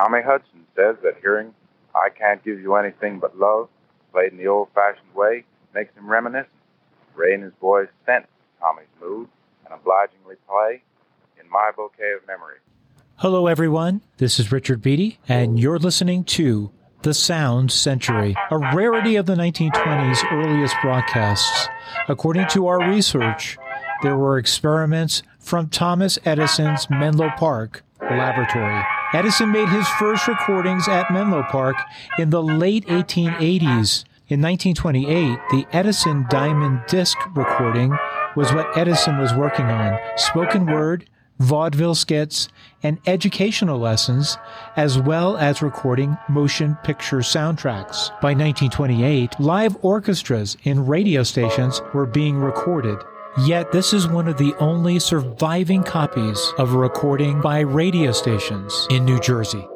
Tommy Hudson says that hearing I Can't Give You Anything But Love, played in the old-fashioned way, makes him reminiscent. Ray and his boys sense Tommy's mood and obligingly play in My Bouquet of Memory. Hello, everyone. This is Richard Beatty, and you're listening to The Sound Century, a rarity of the 1920s earliest broadcasts. According to our research, there were experiments from Thomas Edison's Menlo Park laboratory. Edison made his first recordings at Menlo Park in the late 1880s. In 1928, the Edison Diamond Disc recording was what Edison was working on spoken word, vaudeville skits, and educational lessons, as well as recording motion picture soundtracks. By 1928, live orchestras in radio stations were being recorded. Yet, this is one of the only surviving copies of a recording by radio stations in New Jersey.